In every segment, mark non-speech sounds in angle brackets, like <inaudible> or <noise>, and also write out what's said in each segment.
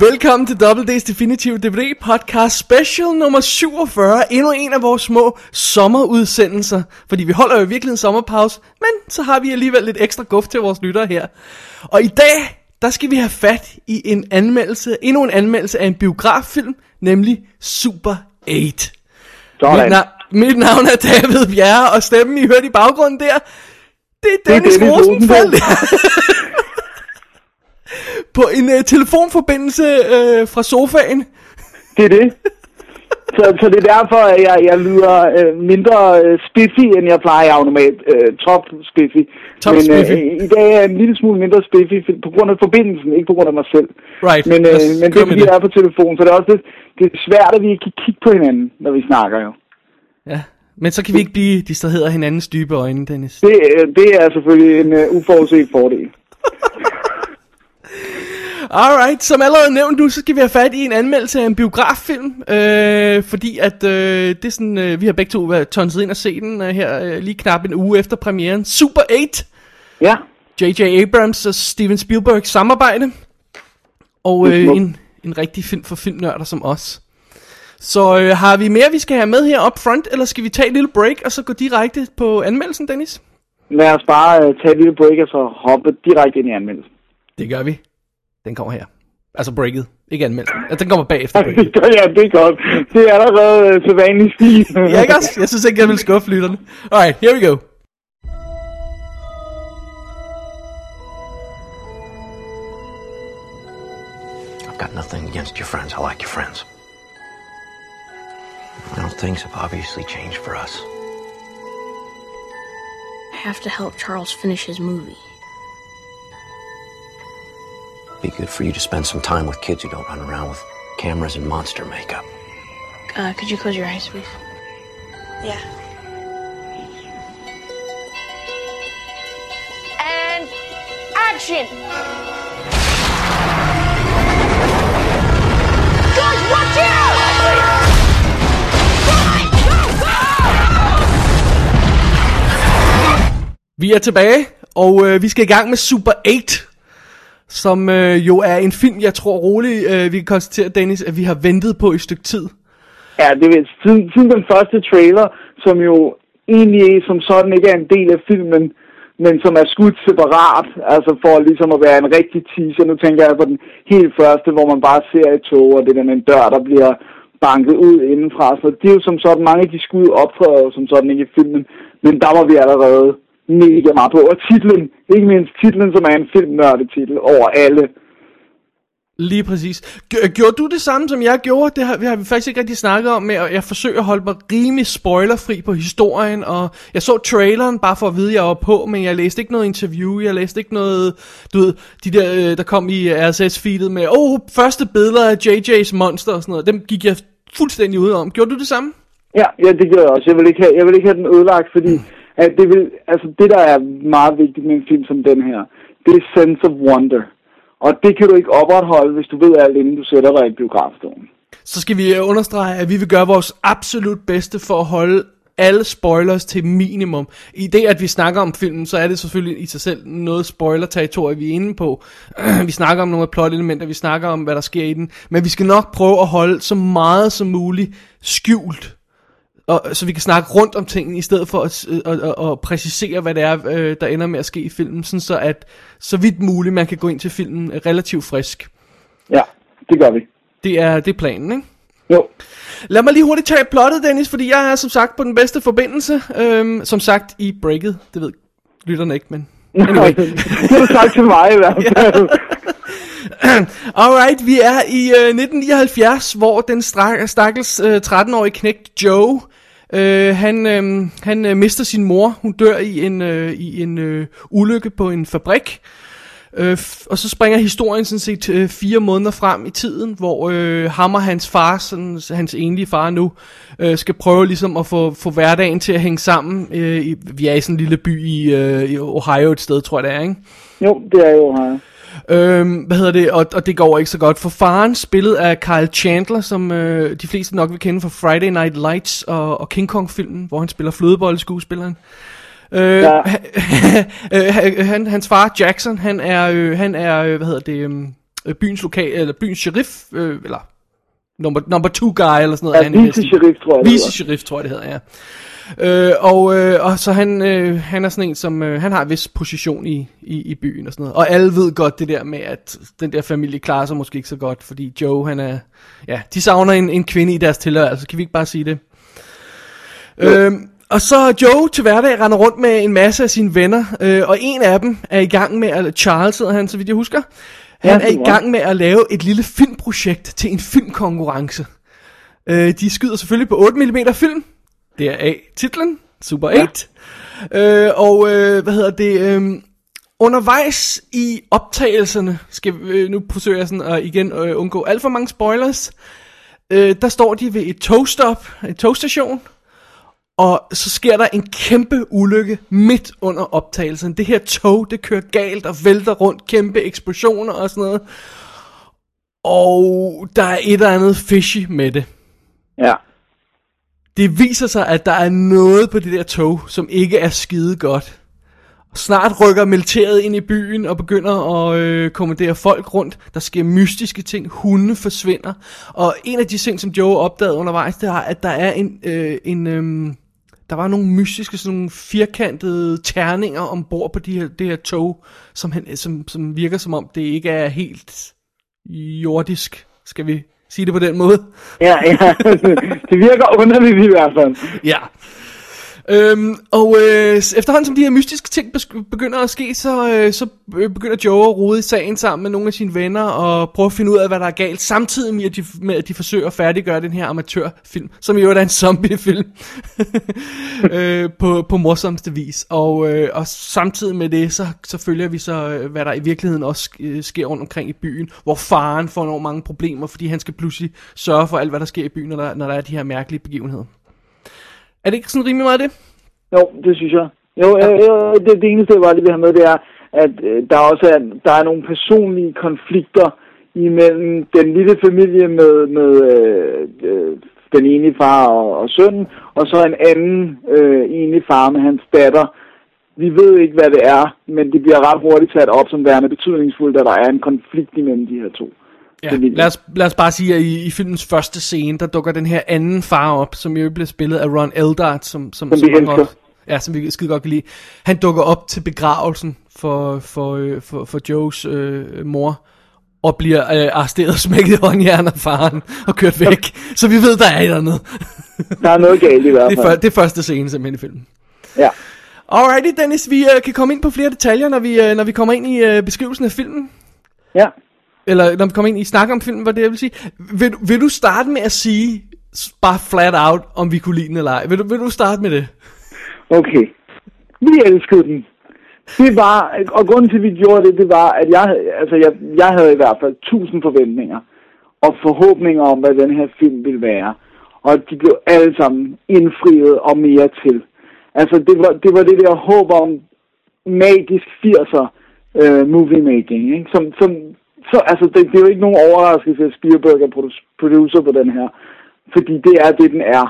Velkommen til Double D's Definitive DVD Podcast Special nummer 47. Endnu en af vores små sommerudsendelser. Fordi vi holder jo virkelig en sommerpause, men så har vi alligevel lidt ekstra guf til vores lyttere her. Og i dag, der skal vi have fat i en anmeldelse, endnu en anmeldelse af en biograffilm, nemlig Super 8. Mit, Sådan. na- mit navn er David Bjerre, og stemmen I hørte i baggrunden der, det er Dennis Dennis Rosenfeldt. <laughs> På en uh, telefonforbindelse uh, fra sofaen. Det er det. Så, så det er derfor, at jeg, jeg lyder øh, mindre øh, spiffy, end jeg plejer. Jeg normalt øh, top spiffy. Top Men spiffy. øh, i dag er jeg en lille smule mindre spiffy på grund af forbindelsen, ikke på grund af mig selv. Right. Men, øh, men det er fordi, jeg er på telefon, så det er også lidt det er svært, at vi ikke kan kigge på hinanden, når vi snakker jo. Ja, men så kan vi ikke blive distraheret af hinandens dybe øjne, Dennis. Det, øh, det er selvfølgelig en øh, uforudset fordel. <laughs> Alright, som allerede nævnt nu, så skal vi have fat i en anmeldelse af en biograffilm, øh, fordi at øh, det er sådan, øh, vi har begge to været tonset ind og set den øh, her øh, lige knap en uge efter premieren. Super 8, Ja, J.J. Abrams og Steven Spielbergs samarbejde, og øh, en, en rigtig film for filmnørder som os. Så øh, har vi mere, vi skal have med her up front, eller skal vi tage et lille break, og så gå direkte på anmeldelsen, Dennis? lad os bare øh, tage et lille break og så hoppe direkte ind i anmeldelsen. Det gør vi. Den kommer her. Altså breaket. Ikke anmeldelsen. Altså, den kommer bagefter <laughs> breaket. ja, det er godt. Det er allerede øh, til vanlig stil. <laughs> Ja, ikke også? Jeg synes ikke, jeg vil skuffe lytterne. Alright, here we go. I've got nothing against your friends. I like your friends. Well, things have obviously changed for us. I have to help Charles finish his movie. Be good for you to spend some time with kids who don't run around with cameras and monster makeup. Uh, could you close your eyes, please? Yeah. And action! Guys, watch out! Vi er tilbage, og øh, vi skal i gang med Super 8. Som øh, jo er en film, jeg tror roligt, øh, vi kan konstatere, Dennis, at vi har ventet på i et stykke tid. Ja, det er siden, siden den første trailer, som jo egentlig som sådan ikke er en del af filmen, men som er skudt separat, altså for ligesom at være en rigtig teaser. Nu tænker jeg på den helt første, hvor man bare ser et tog, og det der med en dør, der bliver banket ud indenfra. Så det er jo som sådan, mange af de skud optræder som sådan ikke i filmen, men der var vi allerede mega meget på. Og titlen, ikke mindst titlen, som er en filmnørdetitel over alle. Lige præcis. Gjorde du det samme, som jeg gjorde? Det har, vi har vi faktisk ikke rigtig snakket om, og jeg forsøger at holde mig rimelig spoilerfri på historien, og jeg så traileren bare for at vide, at jeg var på, men jeg læste ikke noget interview, jeg læste ikke noget, du ved, de der, øh, der kom i RSS-feedet med, åh, oh, første billeder af JJ's monster og sådan noget, dem gik jeg fuldstændig ud om. Gjorde du det samme? Ja, ja, det gør jeg også. Jeg vil ikke have, jeg vil ikke have den ødelagt, fordi at det, vil, altså det, der er meget vigtigt med en film som den her, det er sense of wonder. Og det kan du ikke opretholde, hvis du ved alt, inden du sætter dig i biografstolen. Så skal vi øh, understrege, at vi vil gøre vores absolut bedste for at holde alle spoilers til minimum. I det, at vi snakker om filmen, så er det selvfølgelig i sig selv noget spoiler-territorie, vi er inde på. <clears throat> vi snakker om nogle plot-elementer, vi snakker om, hvad der sker i den. Men vi skal nok prøve at holde så meget som muligt skjult. Og, så vi kan snakke rundt om tingene, i stedet for at, at, at, at præcisere, hvad det er, øh, der ender med at ske i filmen. Sådan så at så vidt muligt, man kan gå ind til filmen relativt frisk. Ja, det gør vi. Det er, det er planen, ikke? Jo. Lad mig lige hurtigt tage plottet, Dennis, fordi jeg er som sagt på den bedste forbindelse. Øhm, som sagt i breaket, det ved lytterne ikke, men <laughs> anyway. det har du sagt til mig i hvert fald. <laughs> <clears throat> Alright, vi er i øh, 1979, hvor den stakkels øh, 13-årige knægt Joe, øh, han, øh, han øh, mister sin mor. Hun dør i en, øh, i en øh, ulykke på en fabrik. Øh, og så springer historien sådan set øh, fire måneder frem i tiden, hvor øh, ham og hans far, sådan, hans enlige far nu, øh, skal prøve ligesom at få, få hverdagen til at hænge sammen. Øh, i, vi er i sådan en lille by i, øh, i Ohio et sted, tror jeg det er, ikke? Jo, det er jo Ohio. Øhm, hvad hedder det, og, og det går ikke så godt. For faren, spillet af Kyle Chandler, som øh, de fleste nok vil kende fra Friday Night Lights og, og King Kong-filmen, hvor han spiller flødebolleskuespilleren. Øh, Ja. <laughs> øh, han, hans far Jackson, han er, øh, han er øh, hvad hedder det, øh, byens lokal, eller byens sheriff, øh, eller number, number two guy, eller sådan noget. Ja, er vice-sheriff, tror jeg, det Vice sheriff, tror jeg det hedder, ja. Øh, og, øh, og så han, øh, han er sådan en, som, øh, han har en vis position i, i, i byen og sådan noget. Og alle ved godt det der med, at den der familie klarer sig måske ikke så godt, fordi Joe, han er, ja, de savner en, en kvinde i deres tilværelse, kan vi ikke bare sige det? Øhm, og så Joe til hverdag render rundt med en masse af sine venner, øh, og en af dem er i gang med, at Charles hedder han, så vidt jeg husker, han er i gang med at lave et lille filmprojekt til en filmkonkurrence. Øh, de skyder selvfølgelig på 8mm film, det er A titlen, Super 8. Ja. Øh, og øh, hvad hedder det, øh, undervejs i optagelserne, skal vi, øh, nu forsøger jeg sådan at igen øh, undgå alt for mange spoilers, øh, der står de ved et togstop, et togstation, og så sker der en kæmpe ulykke midt under optagelsen. Det her tog, det kører galt og vælter rundt, kæmpe eksplosioner og sådan noget. Og der er et eller andet fishy med det. Ja. Det viser sig, at der er noget på det der tog, som ikke er skide godt. Snart rykker militæret ind i byen og begynder at øh, kommandere folk rundt. Der sker mystiske ting. Hunde forsvinder. Og en af de ting, som Joe opdagede undervejs, det er, at der er en... Øh, en øh, der var nogle mystiske, sådan nogle firkantede terninger ombord på de her, det her tog, som, han, som, som virker som om det ikke er helt jordisk. Skal vi sige det på den måde? Ja, ja. <laughs> det virker underligt i hvert fald. Ja. Øhm, og øh, efterhånden som de her mystiske ting begynder at ske, så, øh, så øh, begynder Joe at rode i sagen sammen med nogle af sine venner og prøve at finde ud af, hvad der er galt, samtidig med, at de, med, at de forsøger at færdiggøre den her amatørfilm, som jo er en zombiefilm, <laughs> øh, på, på morsomste vis. Og, øh, og samtidig med det, så, så følger vi så, øh, hvad der i virkeligheden også øh, sker rundt omkring i byen, hvor faren får enormt mange problemer, fordi han skal pludselig sørge for alt, hvad der sker i byen, når der, når der er de her mærkelige begivenheder. Er det ikke sådan rimelig meget det? Jo, det synes jeg. Jo, ja. øh, det, det eneste, jeg bare lige vil have med, det er, at øh, der også er, der er nogle personlige konflikter imellem den lille familie med, med øh, øh, den ene far og, og sønnen, og så en anden øh, ene far med hans datter. Vi ved ikke, hvad det er, men det bliver ret hurtigt sat op som værende betydningsfuldt, at der er en konflikt imellem de her to. Ja, lad os, lad os bare sige, at i, i filmens første scene, der dukker den her anden far op, som jo bliver spillet af Ron Eldard, som, som, Som vi elsker. også- ja, som vi skide godt kan lide. Han dukker op til begravelsen for, for, øh, for, for Joes øh, mor, og bliver øh, arresteret og <laughs> smækket i håndjern af faren, og kørt væk. Så vi ved, der er et eller andet. <laughs> Der er noget galt i hvert Det er, fald. for, det er første scene simpelthen i filmen. Ja. Alrighty, Dennis, vi øh, kan komme ind på flere detaljer, når vi, øh, når vi kommer ind i øh, beskrivelsen af filmen. ja. Eller når vi kommer ind i snak om filmen, hvad det jeg vil sige. Vil, vil du starte med at sige, bare flat out, om vi kunne lide den eller ej? Vil du, vil du starte med det? Okay. Vi elskede den. Det var, og grunden til, at vi gjorde det, det var, at jeg, altså jeg, jeg havde i hvert fald tusind forventninger og forhåbninger om, hvad den her film ville være. Og de blev alle sammen indfriet og mere til. Altså, det var det, var det der håb om magisk 80'er øh, movie making, ikke? Som, som, så, altså, det, det er jo ikke nogen overraskelse, at Spielberg er produ- producer på den her. Fordi det er det, den er.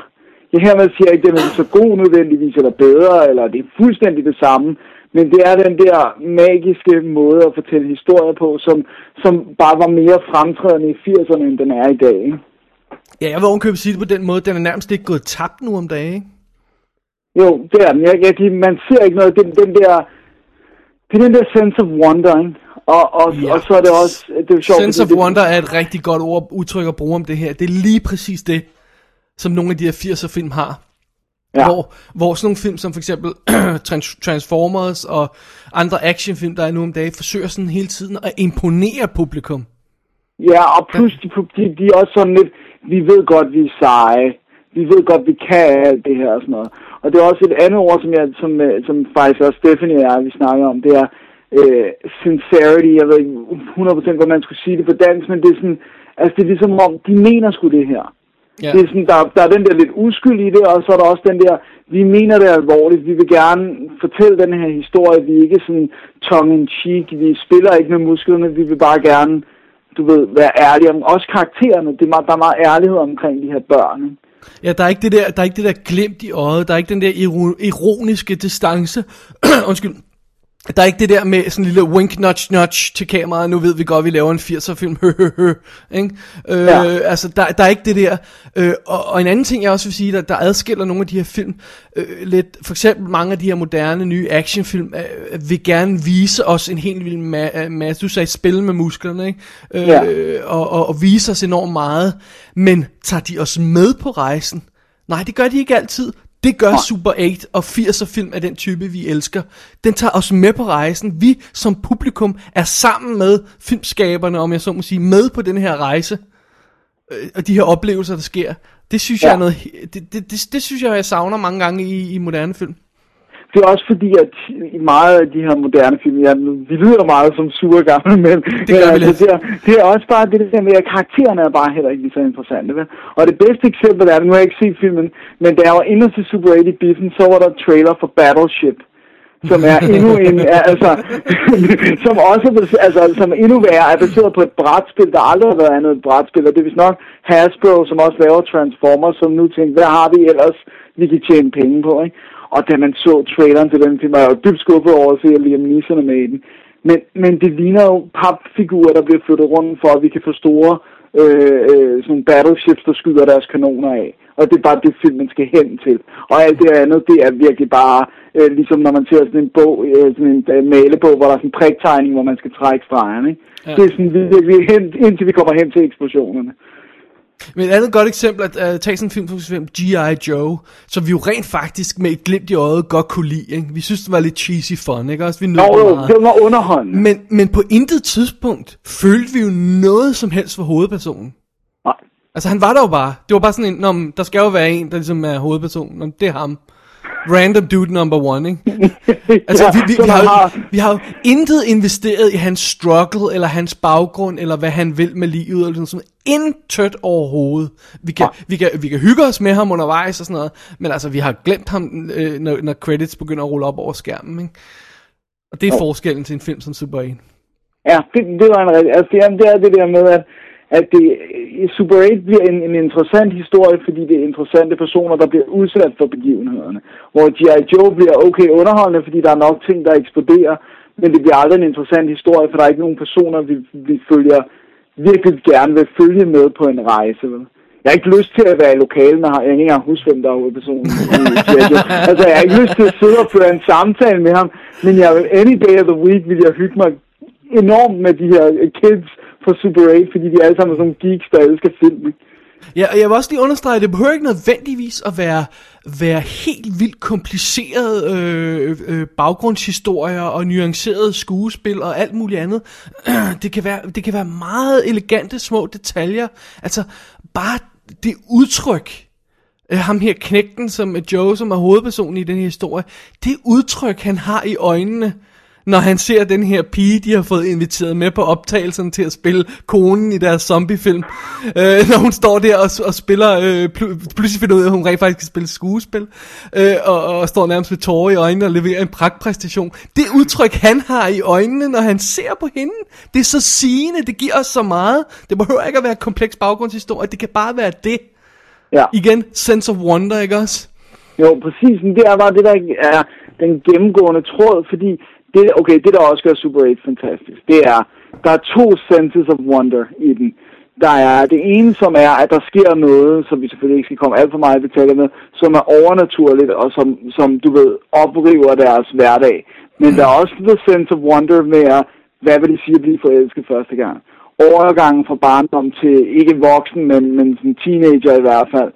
Jeg hermed siger ikke, at den er så god nødvendigvis, eller bedre, eller det er fuldstændig det samme. Men det er den der magiske måde at fortælle historier på, som, som bare var mere fremtrædende i 80'erne, end den er i dag. Ikke? Ja, jeg vil ovenkøbe sige det på den måde, den er nærmest ikke gået tabt nu om dagen. ikke? Jo, det er den. Jeg, jeg, man ser ikke noget. Den, den der, det er den der sense of wonder, ikke? Og, og, Ja. ja. og så er det også... Det er jo sjovt, Sense of det- Wonder er et rigtig godt ord, udtryk at bruge om det her. Det er lige præcis det, som nogle af de her 80'er film har. Ja. Hvor, hvor sådan nogle film som for eksempel <clears throat> Trans- Transformers og andre actionfilm, der er nu om dagen, forsøger sådan hele tiden at imponere publikum. Ja, og plus de, de, de er også sådan lidt, vi ved godt, vi er seje. Vi ved godt, vi kan alt det her og sådan noget. Og det er også et andet ord, som, jeg, som, øh, som faktisk også Stephanie og jeg, vi snakker om, det er, øh, sincerity, jeg ved ikke 100% hvad man skulle sige det på dansk, men det er sådan, altså det er ligesom om, de mener sgu det her. Ja. Det er sådan, der, der er den der lidt uskyld i det, og så er der også den der, vi mener det alvorligt, vi vil gerne fortælle den her historie, vi er ikke sådan tongue-in-cheek, vi spiller ikke med musklerne, vi vil bare gerne, du ved, være ærlige om, også karaktererne, det er meget, der er meget ærlighed omkring de her børn. Ikke? Ja, der er ikke det der, der er ikke det der glimt i øjet, der er ikke den der iro- ironiske distance. <clears throat> Undskyld. Der er ikke det der med sådan en lille wink nudge nudge til kameraet, nu ved vi godt, vi laver en 80'er film, <laughs> ikke? Øh, Ja. Altså, der, der er ikke det der. Øh, og, og en anden ting, jeg også vil sige, der, der adskiller nogle af de her film øh, lidt, for eksempel mange af de her moderne, nye actionfilm, øh, vil gerne vise os en helt vild ma- masse, du sagde spil med musklerne, ikke? Øh, Ja. og, og, og vise os enormt meget, men tager de os med på rejsen? Nej, det gør de ikke altid. Det gør Super 8 og 80'er film af den type, vi elsker. Den tager os med på rejsen. Vi som publikum er sammen med filmskaberne, om jeg så må sige, med på den her rejse. Øh, Og de her oplevelser, der sker. Det synes ja. jeg er noget, det, det, det, det synes jeg, jeg savner mange gange i, i moderne film. Det er også fordi, at i meget af de her moderne film, ja, vi lyder meget som sure gamle <laughs> mænd, Det men altså, det, er, det er også bare det der med, at karaktererne er bare heller ikke lige så interessante. Vel? Og det bedste eksempel er, nu har jeg ikke set filmen, men da jeg var inde til Super 8 i biffen, så var der trailer for Battleship som er <laughs> endnu en, altså, <laughs> som også, altså, som endnu værre er baseret på et brætspil, der aldrig har været andet et brætspil, og det er vist nok Hasbro, som også laver Transformers, som nu tænker, hvad har vi ellers, vi kan tjene penge på, ikke? Og da man så traileren til den film, var jeg jo dybt skuffet over at se Liam Neeson er med i den. Men, men det ligner jo papfigurer, der bliver flyttet rundt for, at vi kan få store øh, øh, sådan battleships, der skyder deres kanoner af. Og det er bare det filmen skal hen til. Og alt det andet, det er virkelig bare, øh, ligesom når man ser sådan en bog, øh, sådan en øh, malebog, hvor der er sådan en priktegning, hvor man skal trække stregerne. Ikke? Ja. Det er sådan virkelig hen, indtil vi kommer hen til eksplosionerne. Men et andet godt eksempel er at uh, tage sådan en film, eksempel G.I. Joe, som vi jo rent faktisk med et glimt i øjet godt kunne lide. Ikke? Vi synes, det var lidt cheesy fun, ikke? Også vi nød Jo, det jo, meget. det var underholdende. Men, men på intet tidspunkt følte vi jo noget som helst for hovedpersonen. Nej. Altså han var der jo bare. Det var bare sådan en, men der skal jo være en, der ligesom er hovedpersonen. Det er ham. Random dude number one, ikke? <laughs> Altså Ja, vi, vi, vi, har, har- vi har jo intet investeret i hans struggle, eller hans baggrund, eller hvad han vil med livet, eller sådan noget. Intet overhovedet. Vi kan, vi, kan, vi kan hygge os med ham undervejs og sådan noget, men altså vi har glemt ham, øh, når, når credits begynder at rulle op over skærmen, ikke? Og det er forskellen til en film som Super 8. Ja, det, det var en rigtig... Altså, er, det er det der med, at, at det, Super 8 bliver en, en interessant historie, fordi det er interessante personer, der bliver udsat for begivenhederne. Hvor G.I. Joe bliver okay underholdende, fordi der er nok ting, der eksploderer, men det bliver aldrig en interessant historie, for der er ikke nogen personer, vi, vi følger virkelig gerne vil følge med på en rejse. Vel? Jeg har ikke lyst til at være i lokalen, og jeg kan ikke engang huske, hvem der er hovedpersonen. <laughs> altså, jeg har ikke lyst til at sidde og føre en samtale med ham, men jeg vil, any day of the week vil jeg hygge mig enormt med de her kids fra Super 8, fordi de alle sammen er sådan nogle geeks, der elsker film. ikke? Ja, og jeg vil også lige understrege, at det behøver ikke nødvendigvis at være, være helt vildt komplicerede øh, øh, baggrundshistorier og nuancerede skuespil og alt muligt andet. <clears throat> Det kan, være, det kan være meget elegante små detaljer. Altså, bare det udtryk, øh, ham her knægten, som er Joe, som er hovedpersonen i den her historie, det udtryk, han har i øjnene, når han ser den her pige, de har fået inviteret med på optagelsen til at spille konen i deres zombiefilm. Øh, <laughs> når hun står der og, og spiller, øh, pl- pludselig finder ud af, at hun rent faktisk kan spille skuespil, øh, og, og står nærmest med tårer i øjnene og leverer en pragtpræstation. Det udtryk, han har i øjnene, når han ser på hende, det er så sigende, det giver os så meget. Det behøver ikke at være en kompleks baggrundshistorie, det kan bare være det. Ja. Igen, sense of wonder, ikke også? Jo, præcis. Men det er bare det, der er den gennemgående tråd, fordi det, okay, det der også gør Super 8 fantastisk, det er, der er to senses of wonder i den. Der er det ene, som er, at der sker noget, som vi selvfølgelig ikke skal komme alt for meget i detaljer med, som er overnaturligt, og som, som du ved, opriver deres hverdag. Men der er også the sense of wonder med, at, hvad vil det sige at blive forelsket første gang? Overgangen fra barndom til ikke voksen, men, men som teenager i hvert fald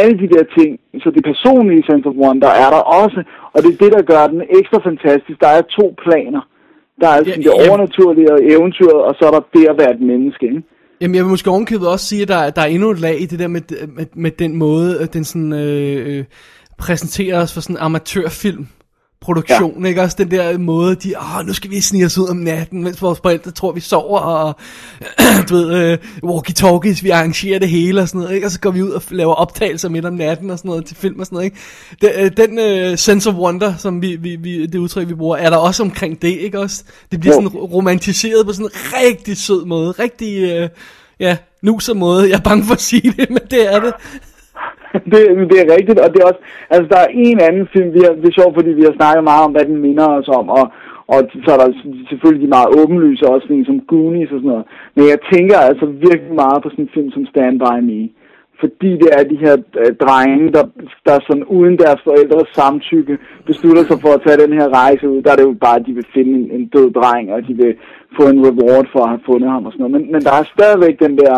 alle de der ting, så det personlige sense of wonder er der også, og det er det, der gør den ekstra fantastisk. Der er to planer. Der er sådan Ja, det ja. overnaturlige og eventyret, og så er der det at være et menneske. Ikke? Jamen, jeg vil måske ovenkøbet også sige, at der, er- der er endnu et lag i det der med, med, med den måde, at den sådan, øh, øh, præsenterer os for sådan en amatørfilm produktion, ja. ikke? Også den der måde, de, åh, nu skal vi snige os ud om natten, mens vores forældre tror, vi sover, og <clears throat> du ved, øh, walkie-talkies, vi arrangerer det hele og sådan noget, ikke? Og så går vi ud og laver optagelser midt om natten og sådan noget til film og sådan noget, ikke? Den, øh, den sense of wonder, som vi, vi, vi, det udtryk, vi bruger, er der også omkring det, ikke også? Det bliver jo. sådan romantiseret på sådan en rigtig sød måde, rigtig, uh, ja, nuser måde. Jeg er bange for at sige det, men det er det. <laughs> det, det er rigtigt, og det er også, altså der er en anden film, vi har, det er sjovt, fordi vi har snakket meget om, hvad den minder os om, og, og så er der selvfølgelig de meget åbenlyse også, sådan som Goonies og sådan noget. Men jeg tænker altså virkelig meget på sådan en film som Stand By Me. Fordi det er de her øh, drenge, der, der sådan uden deres forældres samtykke beslutter sig for at tage den her rejse ud. Der er det jo bare, at de vil finde en, en død dreng, og de vil få en reward for at have fundet ham og sådan noget. Men, men der er stadigvæk den der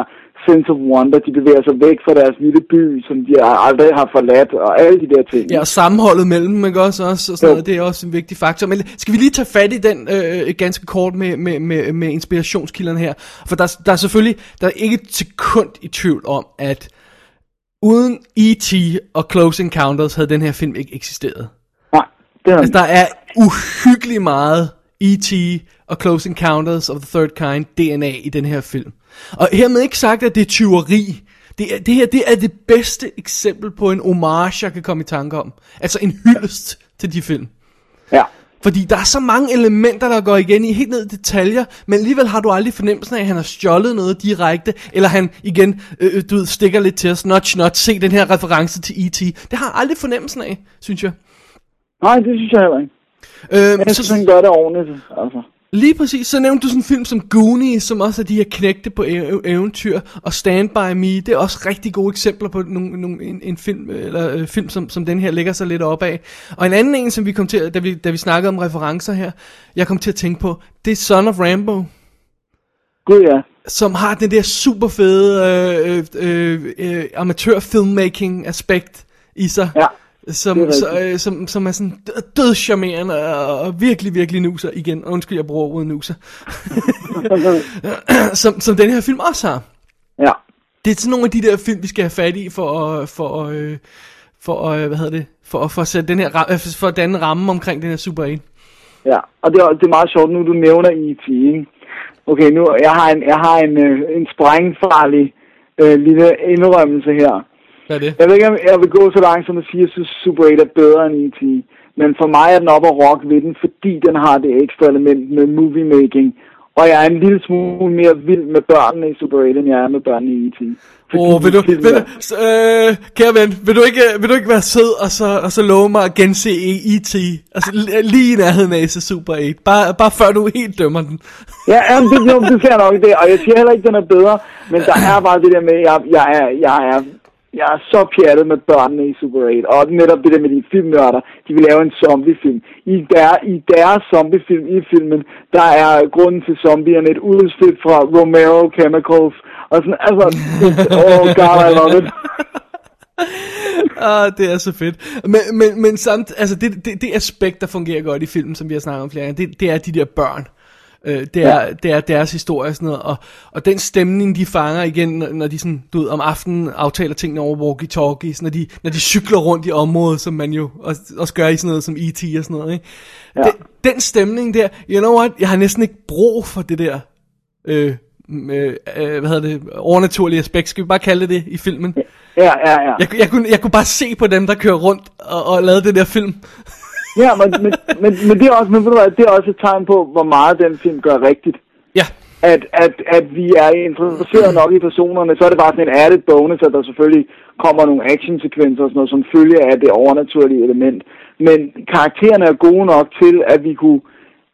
sense of wonder. De bevæger sig væk fra deres lille by, som de aldrig har forladt, og alle de der ting. Ja, og sammenholdet mellem dem, ikke også? også og sådan noget, det er også en vigtig faktor. Men skal vi lige tage fat i den øh, ganske kort med, med, med, med inspirationskilderne her? For der, der er selvfølgelig, der er ikke et sekund i tvivl om, at uden E.T. og Close Encounters havde den her film ikke eksisteret. Nej, det er altså, der er uhyggeligt meget E.T. og Close Encounters of the Third Kind DNA i den her film. Og hermed ikke sagt, at det er tyveri. Det, er, det her det er det bedste eksempel på en homage, jeg kan komme i tanke om. Altså en hyldest til de film. Ja. Fordi der er så mange elementer, der går igen i helt ned i detaljer, men alligevel har du aldrig fornemmelsen af, at han har stjålet noget direkte, eller han igen, øh, du ved, stikker lidt til os, notch, notch, se den her reference til E.T. Det har aldrig fornemmelsen af, synes jeg. Nej, det synes jeg heller ikke. Øhm, jeg synes, så, han gør det ordentligt, altså. Lige præcis, så nævnte du sådan en film som Goonies, som også er de her knægte på eventyr, og Stand By Me, det er også rigtig gode eksempler på nogle, nogle, en, en film, eller øh, film som, som den her lægger sig lidt op af. Og en anden en, som vi kom til, da vi, da vi snakkede om referencer her, jeg kom til at tænke på, det er Son of Rambo. God ja. Som har den der super fede øh, øh, øh, amatør filmmaking aspekt i sig. Ja som, så, øh, som, som er sådan død charmerende og, og virkelig, virkelig nuser igen. Undskyld, jeg bruger ordet nuser. <laughs> som, som den her film også har. Ja. Det er sådan nogle af de der film, vi skal have fat i for at, for, øh, for, øh, hvad hedder det, for, for at sætte den her, øh, for at danne ramme omkring den her Super 8. Ja, og det er, det er meget sjovt, nu du nævner E.T., ikke? Okay, nu, jeg har en, jeg har en, øh, en sprængfarlig øh, lille indrømmelse her. Hvad er det? Jeg ved ikke, om jeg vil gå så langt som at sige, at jeg synes Super 8 er bedre end E.T. Men for mig er den op at rock ved den, fordi den har det ekstra element med movie making. Og jeg er en lille smule mere vild med børnene i Super 8, end jeg er med børnene i E.T. Åh, oh, vil du, vil du, øh, kære ven, vil du, ikke, vil du ikke være sød og så, og så love mig at gense E.T. Altså lige i nærheden af så Super 8. Bare, bare før du helt dømmer den. <laughs> ja, jamen, det, det, det ser nok det, og jeg siger heller ikke, at den er bedre, men der er bare det der med, jeg, jeg, er, jeg er jeg er så pjattet med børnene i Super 8, og netop det der med de filmnørder, de vil lave en zombiefilm. I, der, I deres zombiefilm i filmen, der er grunden til zombierne et udslip fra Romero Chemicals, og sådan, altså, <laughs> oh god, I love it. <laughs> ah, det er så fedt. Men, men, men samt, altså det, det, det aspekt, der fungerer godt i filmen, som vi har snakket om flere gange, det, det er de der børn. Øh, det, er, ja. det er deres historie og sådan noget, og, og den stemning, de fanger igen, når de sådan, du ved, om aftenen aftaler tingene over walkie-talkies, når de, når de cykler rundt i området, som man jo også, også gør i sådan noget som E.T. og sådan noget, ikke? Ja. Den, den stemning der, you know what, jeg har næsten ikke brug for det der, øh, øh, øh, hvad hedder det, overnaturlige aspekt, skal vi bare kalde det i filmen? Ja, ja, ja. Jeg, jeg, kunne, jeg kunne bare se på dem, der kører rundt og, og lavede det der film. Ja, men, men, men, men, det, er også, men ved du hvad, det er også et tegn på, hvor meget den film gør rigtigt. Ja. At, at, at vi er interesseret nok i personerne, så er det bare sådan en added bonus, at der selvfølgelig kommer nogle actionsekvenser og sådan noget, som følger af det overnaturlige element. Men karaktererne er gode nok til, at vi kunne,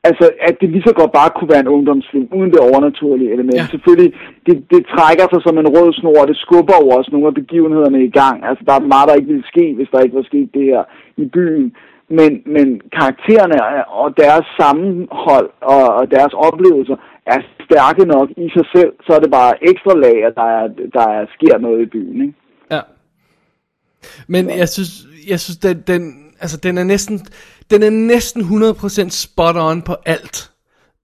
altså, at det lige så godt bare kunne være en ungdomsfilm, uden det overnaturlige element. Ja. Selvfølgelig, det, det trækker sig som en rød snor, og det skubber over os nogle af begivenhederne i gang. Altså, der er meget, der ikke ville ske, hvis der ikke var sket det her i byen men, men karaktererne og deres sammenhold og, og deres oplevelser er stærke nok i sig selv, så er det bare ekstra lag, at der, er, der er, sker noget i byen. Ikke? Ja. Men jeg synes, jeg synes den, den, altså, den er næsten, den er næsten 100% spot on på alt.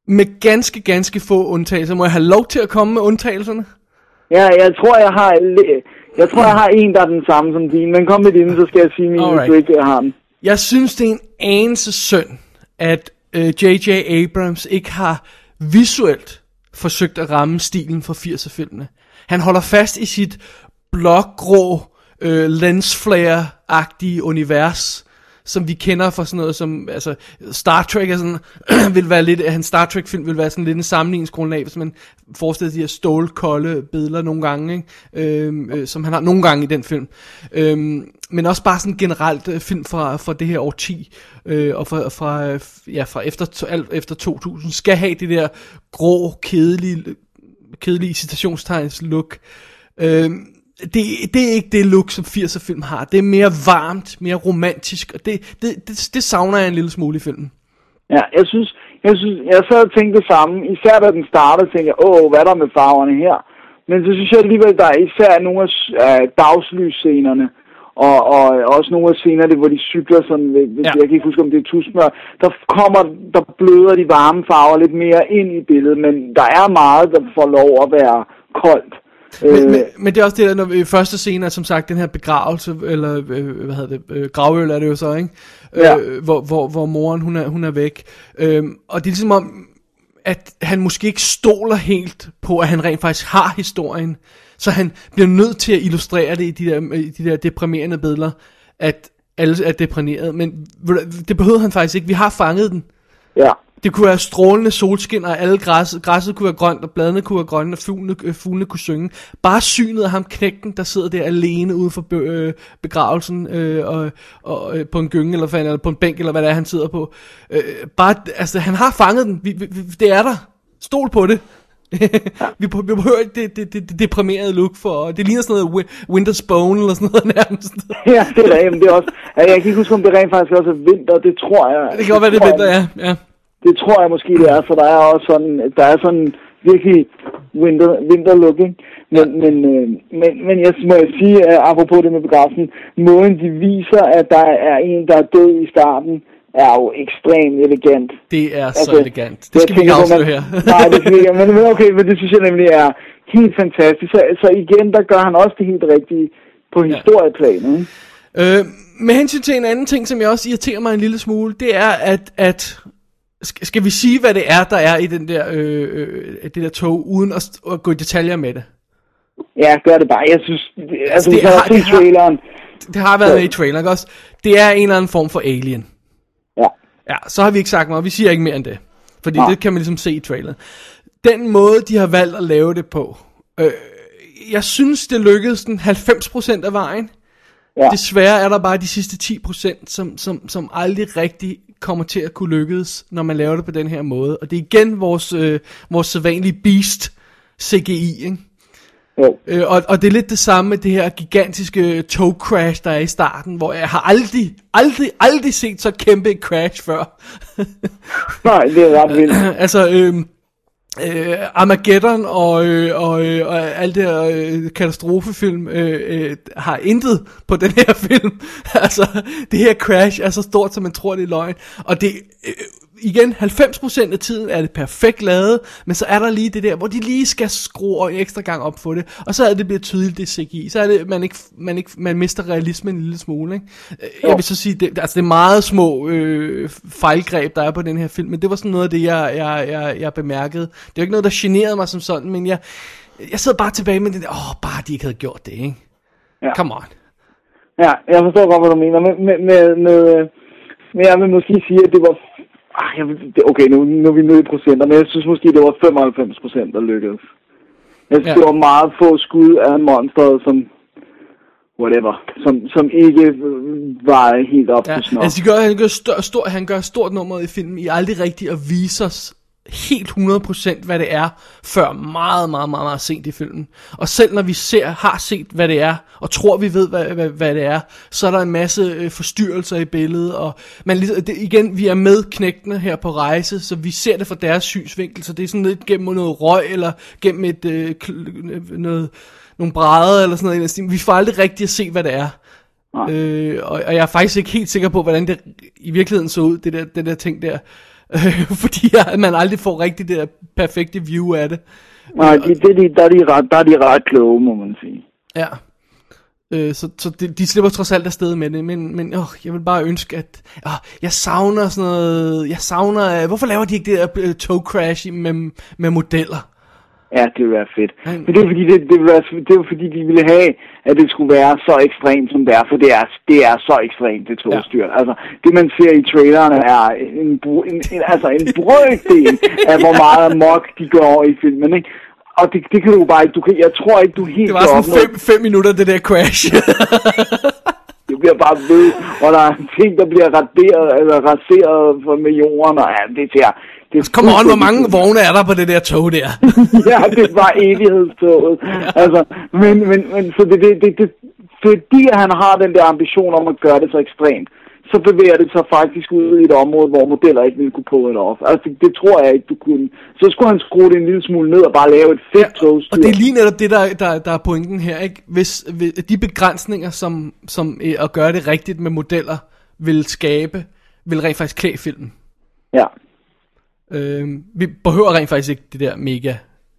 Med ganske, ganske få undtagelser. Må jeg have lov til at komme med undtagelserne? Ja, jeg tror, jeg har, jeg tror, jeg har en, der er den samme som din. Men kom med din, så skal jeg sige min, hvis du ikke har den. Jeg synes, det er en anelse synd, at øh, J.J. Abrams ikke har visuelt forsøgt at ramme stilen fra 80'er-filmene. Han holder fast i sit blågrå, øh, lensflare-agtige univers, som vi kender fra sådan noget som, altså, Star Trek er sådan, <clears throat> vil være lidt, hans Star Trek film vil være sådan lidt en sammenligningsgrundlag, hvis man forestiller de her stålkolde billeder nogle gange, ikke? Øhm, øh, som han har nogle gange i den film. Øhm, men også bare sådan generelt øh, film fra, fra det her årti, øh, og fra, fra, øh, ja, fra efter, to- alt efter 2000, skal have det der grå, kedelige, kedelige citationstegns look. Øhm, det, det er ikke det look, som 80'er film har. Det er mere varmt, mere romantisk, og det, det, det, det savner jeg en lille smule i filmen. Ja, jeg synes, jeg synes, jeg sad og tænkte det samme. Især da den startede, tænkte jeg, åh, hvad er der med farverne her? Men så synes jeg alligevel, der er især nogle af øh, dagslyscenerne, og, og også nogle af scenerne, hvor de cykler sådan, ved, ja. jeg kan ikke huske, om det er tusmør, der kommer, der bløder de varme farver lidt mere ind i billedet, men der er meget, der får lov at være koldt. Men, Øh, men, men det er også det der, når vi, første scene er som sagt den her begravelse, eller øh, hvad hedder det, øh, gravøl er det jo så, ikke? Ja. Øh, hvor, hvor, hvor moren hun er, hun er væk. Øhm, og det er ligesom om, at han måske ikke stoler helt på, at han rent faktisk har historien. Så han bliver nødt til at illustrere det i de der, i de der deprimerende billeder, at alle er deprimeret. Men det behøvede han faktisk ikke. Vi har fanget den. ja. Det kunne være strålende solskin, og alle græs, græsset kunne være grønt, og bladene kunne være grønne, og fuglene, øh, fuglene kunne synge. Bare synet af ham knægten, der sidder der alene ude for be, øh, begravelsen, øh, og, og øh, på en gynge, eller, hvad, eller på en bænk, eller hvad det er, han sidder på. Øh, bare, altså, han har fanget den. Vi, vi, vi- det er der. Stol på det. <laughs> vi, be- vi behøver ikke det, det, det, det deprimerede look for, det ligner sådan noget Wi- Winter's Bone, eller sådan noget <laughs> nærmest. <laughs> Ja, det er rigtigt, men det er også, jeg kan ikke huske, om det rent faktisk også er vinter, det tror jeg. Det kan godt være, det tror vinter, ja. ja. Det tror jeg måske, det er, for der er også sådan, der er sådan virkelig winter, winter looking. Men, men, øh, men, men jeg må jeg sige, uh, apropos det med begravelsen, måden de viser, at der er en, der er død i starten, er jo ekstremt elegant. Det er så Altså, elegant. Det skal vi ikke afsløre her. <laughs> Nej, det skal vi ikke. Men, men okay, men det synes jeg nemlig er helt fantastisk. Så, så igen, der gør han også det helt rigtige på historieplanen. ikke? Øh, med hensyn til en anden ting, som jeg også irriterer mig en lille smule, det er, at, at skal, vi sige, hvad det er, der er i den der, øh, øh, det der tog, uden at, at gå i detaljer med det? Ja, gør det bare. Jeg synes, det, altså, det har- det har- traileren, Det har været med i traileren, ikke også? Det er en eller anden form for alien. ja. Ja, så har vi ikke sagt meget, vi siger ikke mere end det. Fordi Nej. det kan man ligesom se i traileren. Den måde, de har valgt at lave det på, øh, jeg synes, det lykkedes den 90% af vejen. Ja. Desværre er der bare de sidste 10%, som, som, som aldrig rigtig kommer til at kunne lykkes, når man laver det på den her måde. Og det er igen vores, øh, vores sædvanlige beast CGI, ikke? Jo. Øh, og, og det er lidt det samme med det her gigantiske tog crash, der er i starten, hvor jeg har aldrig, aldrig, aldrig set så kæmpe et crash før. <laughs> Nej, det er ret vildt. altså, øh, øh, Armageddon og, øh, og, øh, og alt det her øh, katastrofefilm øh, øh, har intet på den her <laughs> film. altså, det her crash er så stort, som man tror, det er løgn. Og det, øh, igen, 90% af tiden er det perfekt lavet, men så er der lige det der, hvor de lige skal skrue en ekstra gang op for det, og så er det bliver tydeligt, det CGI. Så er det, man, ikke, man, ikke, man mister realismen en lille smule. Ikke? Øh, Jeg vil så sige, det, altså det er meget små øh, fejlgreb, der er på den her film, men det var sådan noget af det, jeg, jeg, jeg, jeg bemærkede. Det er jo ikke noget, der generede mig som sådan, men jeg, jeg sidder bare tilbage med det der, åh, bare de ikke havde gjort det, ikke? Ja. Come on. Ja, jeg forstår godt, hvad du mener. Med, med, med, med, men jeg vil måske sige, at det var... Ah, jeg okay, nu, nu er vi nede i procenter, men jeg synes måske, det var 95 procent, der lykkedes. Jeg synes, Ja. det var meget få skud af monsteret, som... Whatever. Som, som ikke øh, var helt op Ja, til snor. altså de gør, han, gør stor, stor, han gør stort nummer i filmen, I aldrig rigtig at vise os helt 100% hvad det er, før meget, meget, meget, meget sent i filmen. Og selv når vi ser, har set, hvad det er, og tror, vi ved, hvad, hvad, hvad det er, så er der en masse øh, forstyrrelser i billedet, og man, det, igen, vi er med knægtene her på rejse, så vi ser det fra deres synsvinkel, så det er sådan lidt gennem noget røg, eller gennem et, øh, kl- noget, nogle brædder, eller sådan noget. den. Vi får aldrig rigtig at se, hvad det er. Øh, og, og jeg er faktisk ikke helt sikker på, hvordan det i virkeligheden så ud, det der, det der ting der. Øh, <laughs> fordi man aldrig får rigtig det der perfekte view af det. Nej, de, det, de, der, er de ret, der er de ret kloge, må man sige. Ja. Øh, så så de, de slipper trods alt afsted med det, men, men åh, jeg vil bare ønske, at åh, jeg savner sådan noget, jeg savner, øh, hvorfor laver de ikke det der øh, tog crash med, med modeller? Ja, det ville være fedt. Men det er fordi, det, det, ville være, det var fordi, de ville have, at det skulle være så ekstremt, som det er, for det er, det er så ekstremt, det togstyr. Ja. Altså, det man ser i trailerne er en, en, en, altså en brøkdel af, hvor <laughs> meget amok de går i filmen, ikke? Og det, det kan du bare ikke, du kan, jeg tror ikke, du helt Det var sådan fem, fem minutter, det der crash. <laughs> Det bliver bare ved, og der er ting, der bliver raderet, eller raseret for med jorden, og ja, det ser... Det er Kom on, hvor mange vogne er der på det der tog der? <laughs> ja, det var evighedstoget. Altså, men, men, men så det, det, det, det, fordi han har den der ambition om at gøre det så ekstremt, så bevæger det sig faktisk ud i et område, hvor modeller ikke ville kunne pulle det off. Altså, det, det tror jeg ikke, du kunne. Så skulle han skrue det en lille smule ned og bare lave et fedt ja, togstyr. Og det er lige netop det, der, der, der er pointen her, ikke? Hvis, hvis de begrænsninger, som, som øh, at gøre det rigtigt med modeller vil skabe, vil rent faktisk klæde filmen. Ja. Øh, vi behøver rent faktisk ikke det der mega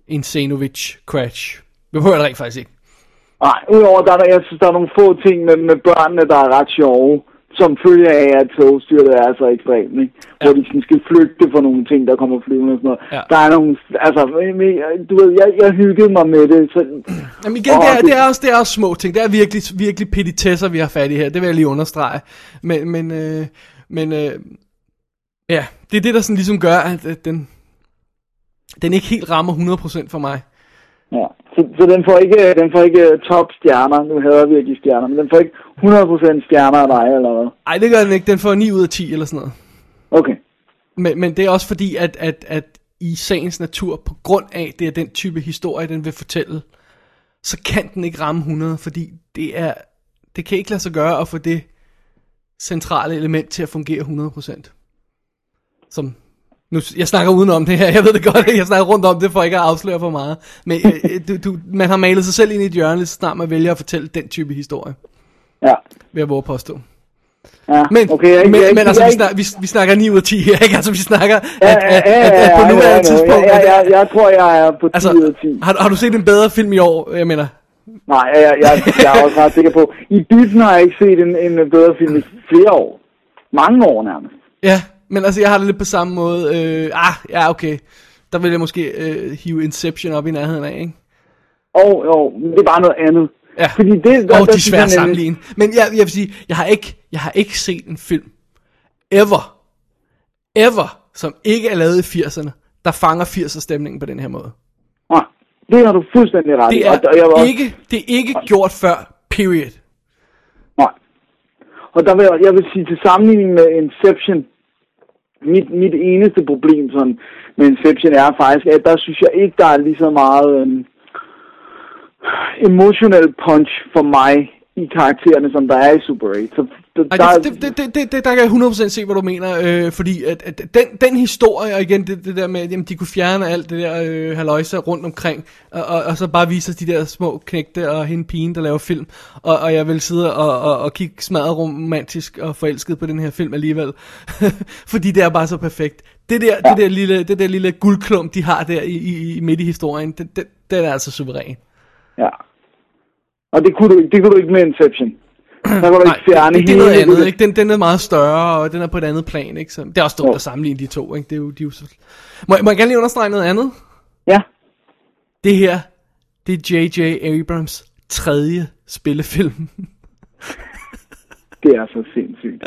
Insanovic crash. Vi behøver det rent faktisk ikke. Nej, udover, der er, der- jeg synes, der er nogle få ting med, med børnene, der er ret sjove, som følger af, at togstyret er så ekstremt, ikke? Hvor de sådan skal flygte for nogle ting, der kommer flyvende og sådan noget. Ja. Der er nogle, altså, du ved, jeg, jeg hyggede mig med det, så... <clears throat> Jamen igen, Åh, det, er, det- det, er også, det er også små ting. Det er virkelig, virkelig petitesser, vi har fat i her. Det vil jeg lige understrege. Men, men, øh, men øh, ja, det er det, der sådan ligesom gør, at, at den, den ikke helt rammer 100% for mig. Ja, så, så den får ikke, den får ikke top stjerner. Nu hader jeg virkelig stjerner, men den får ikke 100% stjerner af dig, eller hvad? Ej, det gør den ikke. Den får 9 ud af 10 eller sådan noget. Okay. Men, men det er også fordi, at, at, at i sagens natur, på grund af, det er den type historie, den vil fortælle, så kan den ikke ramme 100, fordi det er, det kan ikke lade sig gøre at få det centrale element til at fungere 100%. Som, nu, jeg snakker udenom det her, <laughs> jeg ved det godt, jeg snakker rundt om det, for ikke at afsløre for meget. Men øh, du, du, man har malet sig selv ind i et hjørne, lige så snart man vælger at fortælle den type historie, Ja. vil jeg våge påstå. Ja, Men, okay, jeg, men, jeg, men altså, jeg, vi, snak, vi, vi snakker 9 ud af 10 her, <laughs> ikke? Altså, vi snakker, at, at, at, at, på nuværende tidspunkt... Ja, ja, jeg tror, jeg er på 10 Altså, ud af 10. har, har du set en bedre film i år, jeg mener? Nej, jeg, jeg, jeg er også ret sikker på. I dybden har jeg ikke set en, en bedre film i flere år. Mange år nærmest. Ja, men altså, jeg har det lidt på samme måde. Øh, ah, ja, okay. Der vil jeg måske øh, hive Inception op i nærheden af, ikke? Og jo, men det er bare noget andet. Ja, Fordi det, og de er svære sammenligne. Men jeg, jeg vil sige, jeg har, ikke, jeg har ikke set en film, ever, ever, som ikke er lavet i 80'erne, der fanger 80'er stemningen på den her måde. Nej, det har du fuldstændig ret. Det og- og jeg er, var ikke, det er ikke gjort før, period. Nej. Og der vil jeg, jeg vil sige, til sammenligning med Inception, mit, mit eneste problem sådan, med Inception er faktisk, at der synes jeg ikke, der er lige så meget øhm, emotional punch for mig i karaktererne, som der er i Super 8. Så der, Ej, det, det, det, det, det, der kan jeg 100% se, hvad du mener, øh, fordi at, at den, den historie, og igen det, det der med, at jamen, de kunne fjerne alt det der øh, haløjse rundt omkring, og, og, og så bare vise os de der små knægte og hende pigen, der laver film, og, og jeg vil sidde og, og, og kigge smadret romantisk og forelsket på den her film alligevel, <laughs> fordi det er bare så perfekt. Det der, ja. det der, lille, det der lille guldklump, de har der i, i, i midt i historien, det, det, den er altså suveræn. Ja. Og det kunne du, ikke- det kunne du ikke med Inception. Der kunne du Nej, ikke fjerne det, det er noget hele andet, det- ikke? Den, den er meget større, og den er på et andet plan, ikke? Så det er også dumt at sammenligne de to, ikke? Det er jo, de er jo så... må, må jeg gerne lige understrege noget andet? Ja. Det her, det er J.J. Abrams tredje spillefilm. Det er så sindssygt.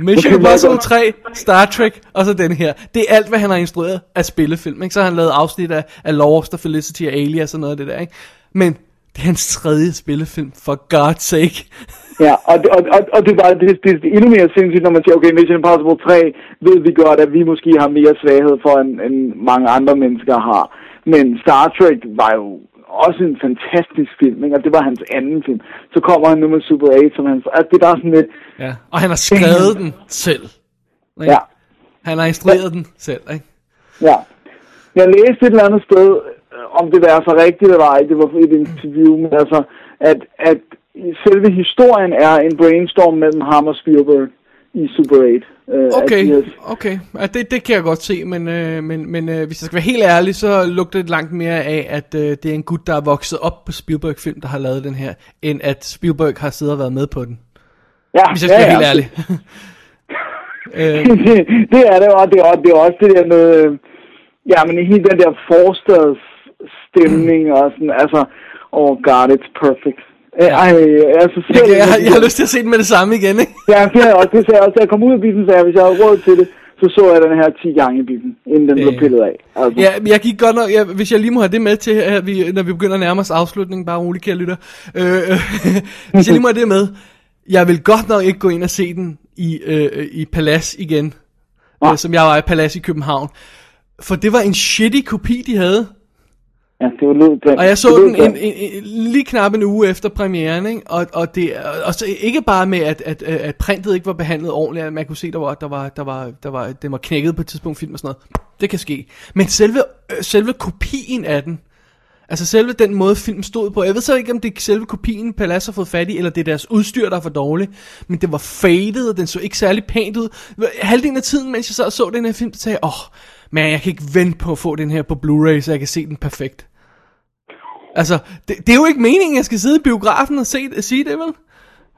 Mission Impossible meget 3, Star Trek, og så den her. Det er alt, hvad han har instrueret af spillefilm, ikke? Så har han lavet afsnit af, af of the Felicity og Alias og noget af det der, ikke? Men det er hans tredje spillefilm, for God's sake. <laughs> Ja, og, det- og, og, og det, er bare, det, det er endnu mere sindssygt, når man siger, okay, Mission Impossible 3 ved vi godt, at vi måske har mere svaghed for, end, end mange andre mennesker har. Men Star Trek var jo også en fantastisk film, ikke? og det var hans anden film. Så kommer han nu med Super 8, som hans... Altså, det er bare sådan lidt... Ja, og han har skrevet den selv. Ikke? Ja, Han har instrueret den selv, ikke? ja. Jeg læste et eller andet sted, om det var så rigtigt eller ej, det var et interview, men altså, at, at selve historien er en brainstorm mellem ham og Spielberg. i Super 8. Øh, Okay, de har- okay. Ja, det, det kan jeg godt se, men, øh, men, men øh, hvis jeg skal være helt ærlig, så lugter det langt mere af, at øh, det er en gut, der er vokset op på Spielberg-film, der har lavet den her, end at Spielberg har siddet og været med på den. Ja, Hvis jeg skal være helt ærlig. <laughs> øh, det, det er det, og det er, det er også det der med, øh, ja, men hele den der forstadsstemning og sådan, altså, oh god, it's perfect. Ja. Ej, altså jeg, selv, jeg, har, jeg har lyst til at se den med det samme igen, ikke? Ja, det har jeg også, det sagde jeg også, da jeg kom ud af bilen, sagde jeg, hvis jeg havde råd til det, så så jeg den her 10 gange i bilen, inden den blev Ja. pillet af. Altså. Ja, jeg gik godt nok, jeg, hvis jeg lige må have det med til, at vi, når vi begynder at nærme os afslutningen, bare roligt, kære lytter. Øh, øh, <laughs> hvis jeg lige må have det med, jeg vil godt nok ikke gå ind og se den i, øh, i Palace igen, Nej. øh, som jeg var i Palace i København. For det var en shitty kopi, de havde. Ja, det var lød Og jeg så den en, en, en, lige knap en uge efter premieren, ikke? Og, og, det, og så ikke bare med, at, at, at printet ikke var behandlet ordentligt, at man kunne se, der var, der var, der var, der var, den var knækket på et tidspunkt film og sådan noget. Det kan ske. Men selve, øh, selve kopien af den, altså selve den måde filmen stod på, jeg ved så ikke, om det er selve kopien Palace har fået fat i, eller det er deres udstyr, der er for dårligt, men det var faded, og den så ikke særlig pænt ud. Halvdelen af tiden, mens jeg sad og så den her film, så sagde jeg, åh, oh, men jeg kan ikke vente på at få den her på Blu-ray, så jeg kan se den perfekt. Altså, det, det er jo ikke meningen, at jeg skal sidde i biografen og se, sige det, vel?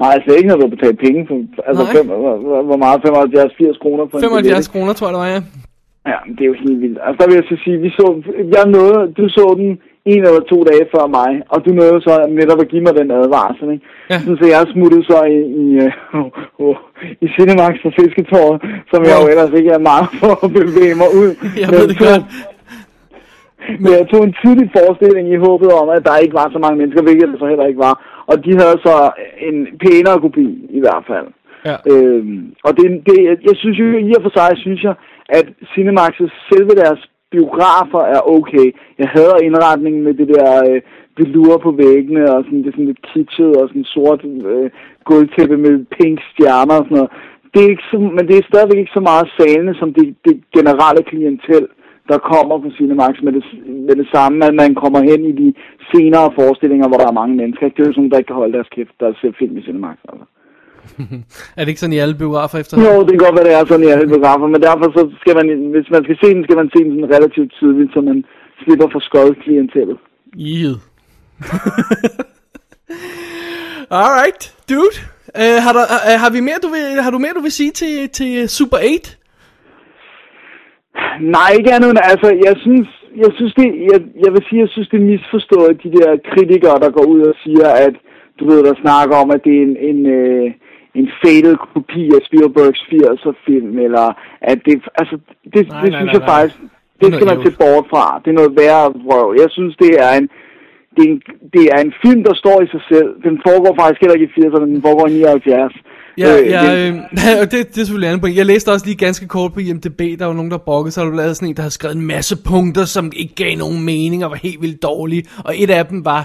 Nej, altså ikke når du betalt penge for, altså Nej. fem, hvor, hvor- meget, 75-80 kroner for en 75 billet, kroner, tror jeg, det var, ja. Ja, det er jo helt vildt. Altså der vil jeg så sige, vi så, jeg nåede, du så den en eller to dage før mig, og du nåede så netop at give mig den advarsel, ikke? Ja. Så jeg smuttede så i, i, uh, uh, <laughs> i Cinemax for Fisketåret, som jeg Wow. jo ellers ikke er meget for at bevæge mig ud. Jeg Men ved det godt. Men jeg tog en tidlig forestilling i håbet om, at der ikke var så mange mennesker, hvilket der så heller ikke var. Og de havde så en pænere kopi i hvert fald. Ja. Øhm, og det, det, jeg synes jo, i og for sig, synes jeg, at Cinemax's selve deres biografer er okay. Jeg hader indretningen med det der øh, velure på væggene, og sådan, det er sådan lidt kitschet, og sådan sort øh, gulvtæppe med pink stjerner og sådan noget. Det er ikke så, men det er stadigvæk ikke så meget salene, som det, det generelle klientel, der kommer på Cinemax med det, med det samme, at man kommer hen i de senere forestillinger, hvor der er mange mennesker. Det er jo sådan, der ikke kan holde deres kæft, der ser film i Cinemax. Altså. <laughs> Er det ikke sådan i alle biografer efter? Jo, det kan godt være, det er sådan i alle biografer, men derfor så skal man, hvis man skal se den, skal man se den sådan relativt tidligt, så man slipper for skold klientellet. Yield. <laughs> Alright, dude. Uh, har, der, uh, har, vi mere, du vil, har du mere, du vil sige til, til Super 8? Nej, ikke andet end, altså, jeg synes, jeg synes det, jeg, jeg vil sige, jeg synes det er misforstået, de der kritikere, der går ud og siger, at, du ved, der snakker om, at det er en, en, øh, en faded kopi af Spielbergs 80'er film, eller at det, altså, det, Nej, det nej, synes nej, jeg nej. faktisk, Det skal man se bort fra. Det er noget værre vrøv. Jeg synes, det er en, det er en, det er en film, der står i sig selv. Den foregår faktisk heller ikke i 80'erne, den foregår i 79. Ja, Øh, ja, det- øh, <laughs> og det, det er selvfølgelig andet point. Jeg læste også lige ganske kort på IMDb, der var nogen, der brokkede sig, og der lavet sådan en, der havde skrevet en masse punkter, som ikke gav nogen mening og var helt vildt dårlige. Og et af dem var,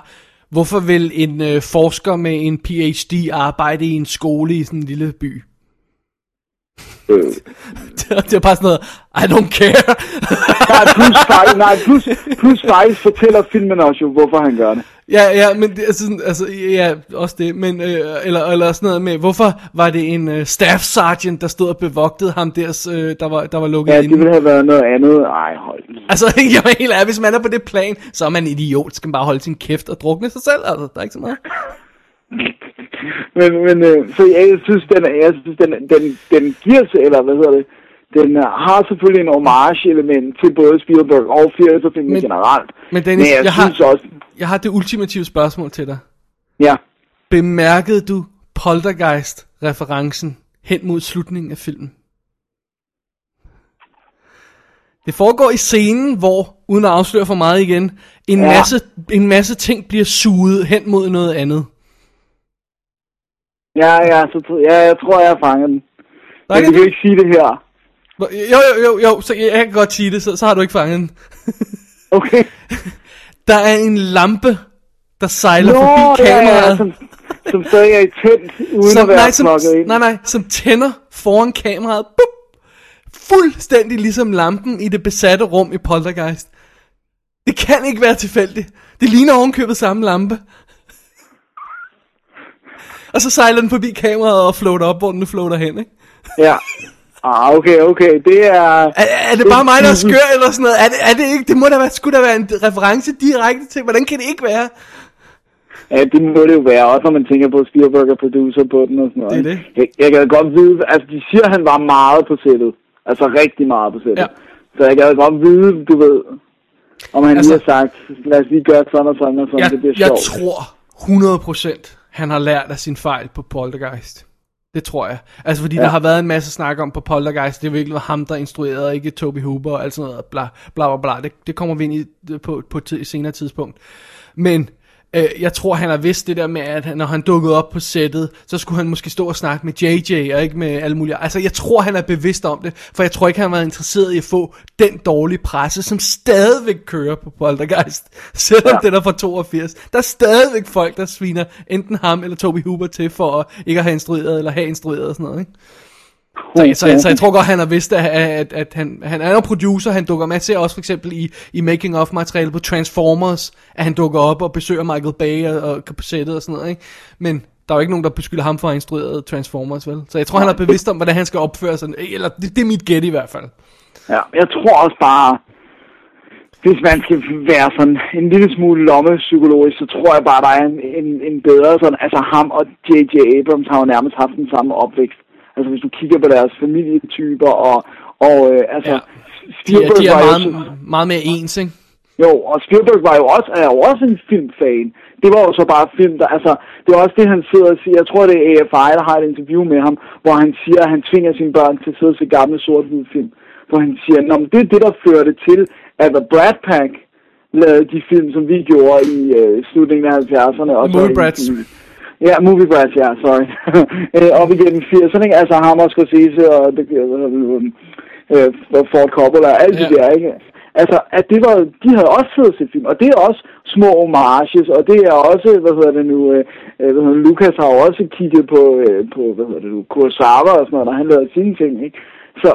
hvorfor vil en øh, forsker med en PhD arbejde i en skole i sådan en lille by? Øh, det var bare sådan noget, I don't care. <laughs> nej, plus, faktisk, nej, plus, plus faktisk fortæller filmen også jo, hvorfor han gør det. Ja, ja, men det, altså, altså, ja, også det, men, øh, eller, eller sådan noget med, hvorfor var det en øh, staff sergeant, der stod og bevogtede ham der, øh, der var, der var lukket Ja, det ville have været noget andet. Ej, hold. Altså, <laughs> jeg er helt ærlig, hvis man er på det plan, så er man idiot, skal man bare holde sin kæft og drukne sig selv, altså, der er ikke så meget. Men, men øh, så jeg, jeg synes, den, er- jeg synes, den, den, den giver sig, eller hvad hedder det, den øh, har selvfølgelig en homage-element til både Spielberg og 80'er-filmen Men- generelt. men Dennis, jeg, jeg har- synes også, Jeg har det ultimative spørgsmål til dig. ja, Bemærkede du Poltergeist-referencen hen mod slutningen af filmen? Det foregår i scenen, hvor, uden at afsløre for meget igen, en, Ja. masse, en masse ting bliver suget hen mod noget andet. Ja, ja, så, ja, jeg tror, jeg har fanget den. Er Men vi kan ikke sige det her. Jo, jo, jo, jo, så jeg, jeg kan godt sige det, så, så har du ikke fanget den. <laughs> Okay? <laughs> Der er en lampe, der sejler Nå, forbi ja, kameraet. ja, som, som stadig er i tændt, uden som, at være nej, som, ind. nej, nej, som tænder foran kameraet. Bup! Fuldstændig ligesom lampen i det besatte rum i Poltergeist. Det kan ikke være tilfældigt. Det ligner ovenkøbet samme lampe. Og så sejler den forbi kameraet og floater op, hvor den floater hen, ikke? Ja. Ah, okay, okay. Det er... Er, er det bare mig, der er skør eller sådan noget? Er det, er det ikke? Det må da være, skulle da være en reference direkte til. Hvordan kan det ikke være? Ja, det må det jo være, også når man tænker på Spielberg og producer på den og sådan noget. Det er det. Jeg, jeg kan godt vide, altså de siger, at han var meget på sættet. Altså rigtig meget på sættet. Ja. Så jeg kan godt vide, du ved, om han Altså- lige har sagt, lad os lige gøre sådan og sådan og sådan, Jeg, det bliver jeg sjovt. tror 100% han har lært af sin fejl på Poltergeist. Det tror jeg. Altså fordi ja. Der har været en masse snak om på Poltergeist, det er virkelig ham, der instruerede, ikke Toby Hooper og alt sådan noget, bla bla bla bla. Det, det kommer vi ind i på, på et senere tidspunkt. Men øh, jeg tror, han har vidst det der med, at når han dukkede op på sættet, så skulle han måske stå og snakke med JJ, og ikke med alle mulige. Altså jeg tror, han er bevidst om det, for jeg tror ikke, han var interesseret i at få den dårlige presse, som stadigvæk kører på Poltergeist, selvom ja. Den er fra 82. Der er stadigvæk folk, der sviner enten ham eller Toby Hooper til, for at ikke at have instrueret, eller have instrueret og sådan noget, ikke? Så, så, så, så jeg tror godt, han har vidst, at, at, at han, han er jo producer, han dukker med. Ser også for eksempel i, i making of materiale på Transformers, at han dukker op og besøger Michael Bay og, og og sådan noget, ikke? Men der er jo ikke nogen, der beskylder ham for at have instrueret Transformers, vel? Så jeg tror, han er bevidst om, hvordan han skal opføre sig. Eller det, det er mit gæt i hvert fald. Ja, jeg tror også bare, hvis man skal være sådan en lille smule lommepsykologisk, så tror jeg bare, der er en, en, en bedre sådan, altså ham og J.J. Abrams har jo nærmest haft den samme opvækst. Altså hvis du kigger på deres familietyper og, og øh, altså, Ja. ja. De er, Spielberg de er var jo meget, så- meget mere ens, ikke? Jo, og Spielberg var jo også, er jo også en filmfan. Det var jo så bare film, der, altså, det er også det, han sidder og siger. Jeg tror, det er AFI, der har et interview med ham, hvor han siger, at han tvinger sine børn til at sidde og se gamle sort film. Hvor han siger, at det er det, der førte til, at The Brad Pack lavede de film, som vi gjorde i øh, slutningen af 70'erne. Og i- Brats. Ja, Movie Brats, ja, sorry. <laughs> øh, op igennem 80'erne, ikke? Altså ham og Scorsese og det, øh, øh, Ford Coppola og alt Ja. det der, ikke? Altså, at det var, de havde også siddet set film, og det er også små homages, og det er også, hvad hedder det nu, øh, øh, hvad hedder det, Lucas har også kigget på, øh, på hvad hedder det nu, Kurosawa og sådan noget, når han lavede sine ting, ikke? Så,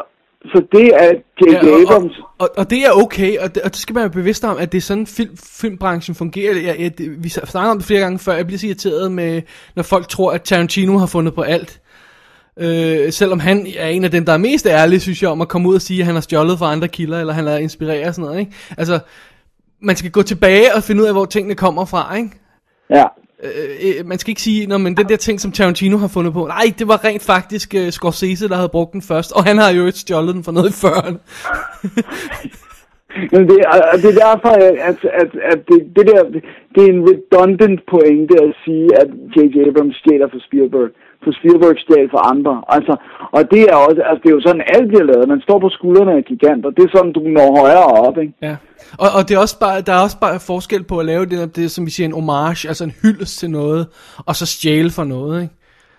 så det er J.J. Ja, og, Abrams, og, og, og det er okay, og det, og det skal man være bevidst om, at det er sådan, film, filmbranchen fungerer. Jeg, jeg, vi snakker om det flere gange før, jeg bliver så irriteret med, når folk tror, at Tarantino har fundet på alt. Øh, selvom han er en af dem, der er mest ærlige, synes jeg, om at komme ud og sige, at han har stjålet fra andre kilder, eller han har inspireret og sådan noget, ikke? Altså, man skal gå tilbage og finde ud af, hvor tingene kommer fra, ikke? ja. Øh, øh, øh, man skal ikke sige, Nå, men den der ting, som Tarantino har fundet på, nej, det var rent faktisk uh, Scorsese, der havde brugt den først, og han har jo ikke stjålet den for noget i 40'erne. <laughs> Men det, og det er derfor, at, at, at, at det, det der, det er en redundant pointe at sige, at J.J. Abrams stjæler for Spielberg. For Spielberg stjæler for andre. Altså, og det er også, altså det er jo sådan, alt bliver lavet. Man står på skuldrene af giganter. Det er sådan, du når højere op, ikke? Ja. Og, og det er også bare, der er også bare forskel på at lave det, det, som vi siger, en homage, altså en hyldest til noget, og så stjæle for noget, ikke?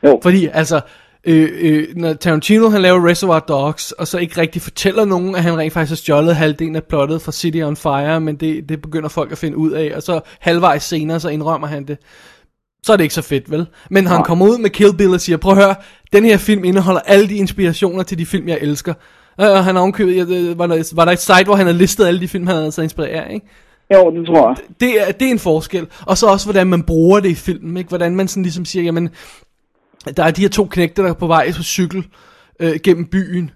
Jo. Fordi, altså, øh, øh, når Tarantino han laver Reservoir Dogs, og så ikke rigtig fortæller nogen, at han rent faktisk har stjålet halvdelen af plottet fra City on Fire, men det, det begynder folk at finde ud af, og så halvvejs senere, så indrømmer han det. Så er det ikke så fedt, vel? Men han kommer ud med Kill Bill og siger, prøv at høre, den her film indeholder alle de inspirationer til de film, jeg elsker. Øh, Og han har omkøbet, jeg, øh, var, der, var der et site, hvor han havde listet alle de film, han havde så inspireret, ikke? Jo, det tror jeg. det er, det er en forskel. Og så også, hvordan man bruger det i filmen, ikke? Hvordan man sådan ligesom siger, jamen, der er de her to knægter, der er på vej på cykel øh, gennem byen.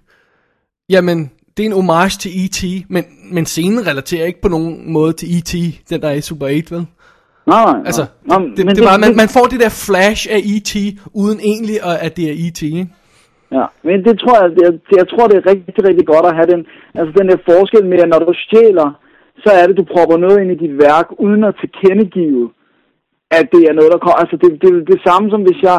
Jamen, det er en homage til E.T., men, men scenen relaterer ikke på nogen måde til E.T., den der er i Super 8, vel? Nej, nej. Altså, nej. det, det, det, er bare, man, man får det der flash af E.T., uden egentlig, at, at det er E.T., ikke? Ja, men det tror jeg, jeg, jeg tror, det er rigtig, rigtig godt at have den, altså den der forskel med, at når du stjæler, så er det, du propper noget ind i dit værk, uden at tilkendegive, at det er noget, der kommer. Altså, det, det er det samme som hvis jeg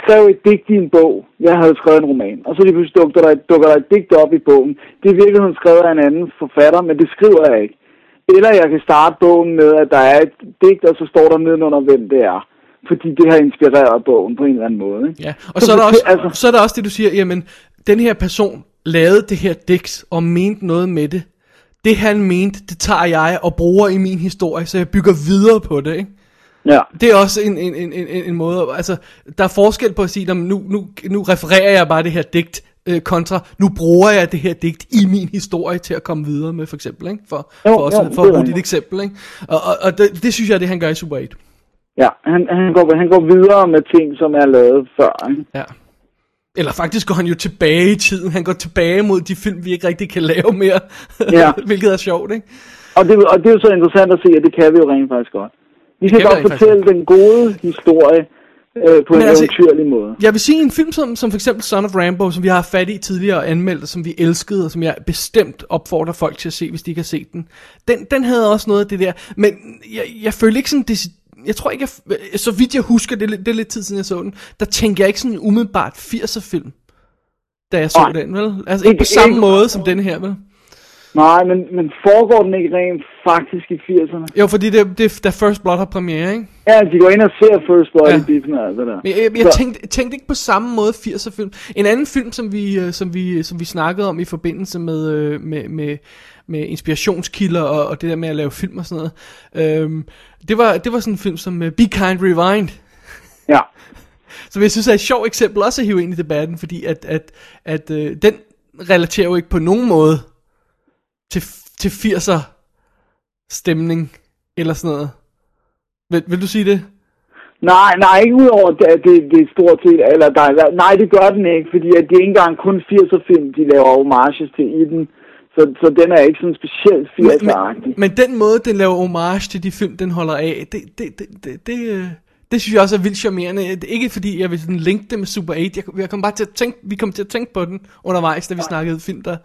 skrev et digt i en bog. Jeg havde skrevet en roman, og så lige pludselig dukker der, dukker der et digt op i bogen. Det er i virkeligheden skrevet af en anden forfatter, men det skriver jeg ikke. Eller jeg kan starte bogen med, at der er et digt, og så står der nedenunder, hvem det er. Fordi det har inspireret bogen på en eller anden måde. Ikke? Ja, og så er, der det- også, altså- så er der også det, du siger, jamen, den her person lavede det her digt og mente noget med det. Det han mente, det tager jeg og bruger i min historie, så jeg bygger videre på det, ikke? Ja. Det er også en, en, en, en, en måde, altså, der er forskel på at sige, "Nå, men nu, nu, nu refererer jeg bare det her digt, øh, kontra, nu bruger jeg det her digt i min historie til at komme videre med, for eksempel, ikke? For, Jo, for, også, jo, for at bruge dit eksempel, ikke? Og, og, og det, det synes jeg, er det han gør i Super 8. Ja, han, han, går, han går videre med ting, som er lavet før. Ikke? Ja. Eller faktisk går han jo tilbage i tiden. Han går tilbage mod de film, vi ikke rigtig kan lave mere. Ja. <laughs> Hvilket er sjovt, ikke? Og det, og det er jo så interessant at se, at det kan vi jo rent faktisk godt. Vi vi godt fortælle den gode historie øh, på en Men altså- eventyrlig måde. Jeg vil sige en film som, som for eksempel Son of Rambo, som vi har fat i tidligere og anmeldt, og som vi elskede, og som jeg bestemt opfordrer folk til at se, hvis de ikke har set den. Den, den havde også noget af det der, men jeg, jeg føler ikke sådan, det, jeg tror ikke, jeg, så vidt jeg husker, det, er det er lidt tid siden jeg så den, der tænker jeg ikke sådan umiddelbart 80'er film, da jeg så Nej. den, vel? Altså ikke på samme måde som den her, vel? Nej, men, men foregår den ikke rent faktisk i 80'erne? Jo, fordi det, det da First Blood har premiere, ikke? Ja, de går ind og ser First Blood Ja. i biffen og alt det der. Men jeg, jeg, Så- tænkte, tænkte ikke på samme måde 80'er film. En anden film, som vi, øh, som vi, som vi snakkede om i forbindelse med, øh, med, med, med inspirationskilder og, og det der med at lave film og sådan noget, øhm, det, var, det var sådan en film som Be Kind Rewind, Ja. <laughs> som jeg synes er et sjovt eksempel også at hive ind i debatten, fordi at, at, at øh, den relaterer jo ikke på nogen måde til, til 80'er stemning eller sådan noget. Vil, vil du sige det? Nej, nej, ikke udover det, det, det er stort set, eller der, er- nej, det gør den ikke, fordi at det er ikke engang kun 80'er film, de laver homages til i den, så, så den er ikke sådan specielt 80'er-agtig. Men den måde, den laver homage til de film, den holder af, det, det, det, det, det, øh, det synes jeg også er vildt charmerende. Det er Ikke fordi jeg vil sådan linke det med Super 8. Jeg, jeg kom bare til at tænke, vi kom til at tænke på den undervejs, da vi snakkede film, der,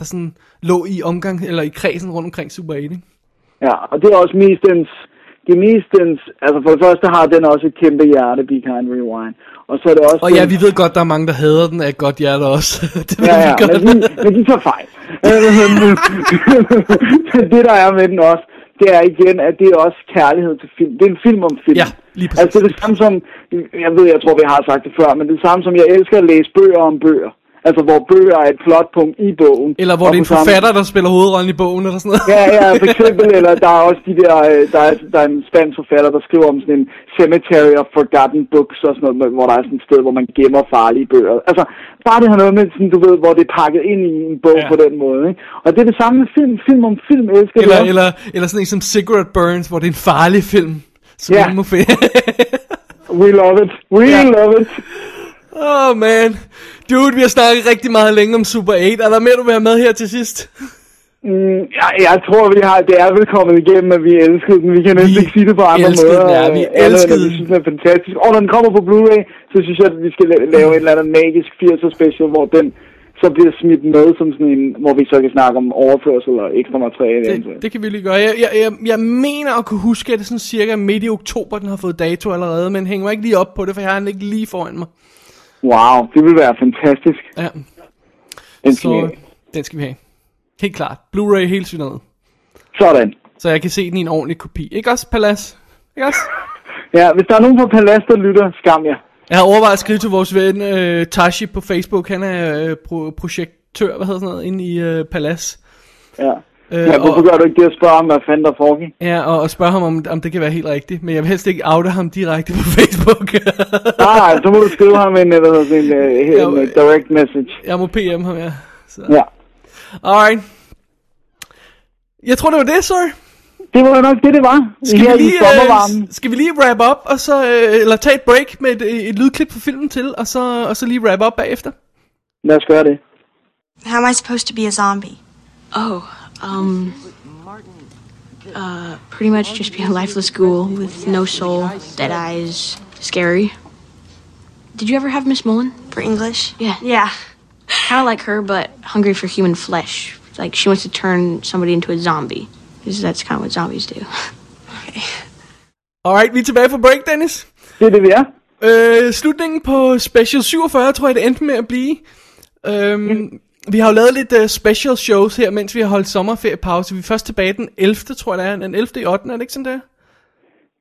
der sådan lå i omgang, eller i kredsen rundt omkring Super 8. Ikke? Ja, og det er også mest dens, det er mest dens, altså for det første har den også et kæmpe hjerte, Be Kind Rewind, og så er det også... Og ja, den- vi ved godt, der er mange, der hader den af et godt hjerte også. <laughs> det Ja, ja, godt. men de, men de tager fejl. <laughs> Det, der er med den også, det er igen, at det er også kærlighed til film. Det er en film om film. Ja, lige præcis. Altså, det er det samme som, jeg ved, jeg tror, vi har sagt det før, men det er det samme som, jeg elsker at læse bøger om bøger. Altså, hvor bøger er et plotpunkt i bogen. Eller hvor det er en forfatter, der spiller hovedrollen i bogen, eller sådan noget. Ja, ja, for <laughs> eksempel, eller der er også de der, øh, der er, der er en spansk forfatter, der skriver om sådan en cemetery of forgotten books og sådan noget, hvor der er sådan et sted, hvor man gemmer farlige bøger. Altså, bare det har noget med, sådan, du ved, hvor det er pakket ind i en bog Ja. på den måde, ikke? Og det er det samme med film, film om film, elsker Eller, eller, eller sådan en som Cigarette Burns, hvor det er en farlig film. Som Ja. ja. må finde. <laughs> We love it, we Ja. love it. Oh man. Dude, vi har snakket rigtig meget længe om Super 8. Er der mere, du vil have med her til sidst? Mm, jeg, jeg tror, vi har, det er vel kommet igennem, at vi elskede den. Vi kan næsten Vi ikke sige det på andre måder. den, ja, vi elskede Vi den. synes, den er fantastisk. Og når den kommer på Blu-ray, så synes jeg, at vi skal la- lave et eller andet magisk 80'er special, hvor den så bliver smidt med som sådan en, hvor vi så kan snakke om overførsel og ekstra materiale. Det, det kan vi lige gøre. Jeg, jeg, jeg, jeg mener at kunne huske, at det er sådan cirka midt i oktober, den har fået dato allerede, men hænger mig ikke lige op på det, for jeg har den ikke lige foran mig. Wow, det vil være fantastisk. Ja, Den skal vi så have. den skal vi have. Helt klart. Blu-ray helt syndet. Sådan. Så jeg kan se den i en ordentlig kopi. Ikke også, Palas? Ikke også? <laughs> Ja, hvis der er nogen fra Palast, der lytter, skam jer. Jeg har overvejet at skrive til vores ven øh, Tashi på Facebook. Han er øh, pro- projektør, hvad hedder sådan noget, inde i øh, Palas. Ja. Øh, ja, hvorfor og- gør du ikke det at spørge ham, hvad fanden der foregik? Ja, og, og spørge ham, om, om det kan være helt rigtigt. Men jeg vil helst ikke oute ham direkte på <laughs> Facebook. Nej, nej, så må du skrive ham en, hedder det, en, en, Jo, en, øh, en direct message. jeg må PM ham, ja. Så. Ja. Alright. Jeg tror, det var det, sorry. Det var nok det, det var. Skal Her vi, lige, øh, skal vi lige wrap up, og så, øh, eller tage et break med et, et lydklip fra filmen til, og så, og så lige wrap up bagefter? Lad os gøre det. How am I supposed to be a zombie? Oh, um. Uh, pretty much just be a lifeless ghoul with no soul, dead eyes, scary. Did you ever have Miss Mullen? For English? Yeah. Yeah. Kind of like her, but hungry for human flesh. Like she wants to turn somebody into a zombie. Because that's kind of what zombies do. <laughs> okay. Alright, vi er tilbage fra break, Dennis. Det er det, vi er. Øh, slutningen på Special 47, tror jeg, det endte med at blive. Øhm, Vi har jo lavet lidt uh, special shows her, mens vi har holdt sommerferiepause. Vi er først tilbage den 11. tror jeg det er. Den 11. i 8. er det ikke sådan der?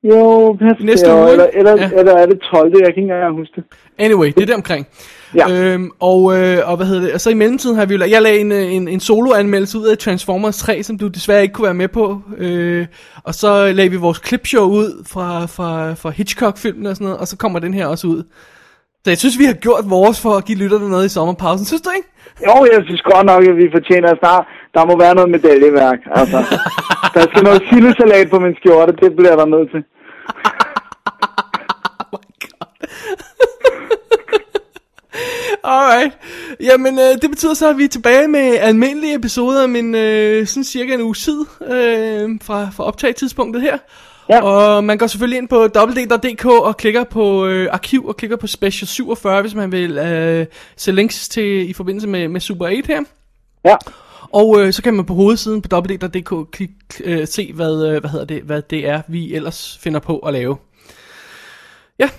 Jo, pas Næste det, uge, eller, eller, Ja. eller er det 12. Jeg kan ikke engang huske det. Anyway, det er der omkring. Ja. Øhm, og, øh, og hvad hedder det? Og så i mellemtiden har vi jo jeg lagde en, øh, en, en soloanmeldelse ud af Transformers 3, som du desværre ikke kunne være med på. Øh, og så lagde vi vores clipshow ud fra, fra, fra Hitchcock-filmen og sådan noget, og så kommer den her også ud. Så jeg synes, vi har gjort vores for at give lytterne noget i sommerpausen. Synes du ikke? Jo, jeg synes godt nok, at vi fortjener snart. Der må være noget medaljeværk. Altså, <laughs> der skal noget sildesalat på min skjorte. Det bliver der nødt til. <laughs> <laughs> Alright. Jamen, øh, det betyder så, at vi er tilbage med almindelige episoder om en, øh, sådan cirka en uge tid øh, fra, fra optagetidspunktet her. Ja. Og man går selvfølgelig ind på www.dk og klikker på øh, arkiv og klikker på special 47, hvis man vil øh, se links til i forbindelse med, med Super 8 her. Ja. Og øh, så kan man på hovedsiden på www.dk klik, øh, se, hvad, øh, hvad, hedder det, hvad det er, vi ellers finder på at lave. Ja,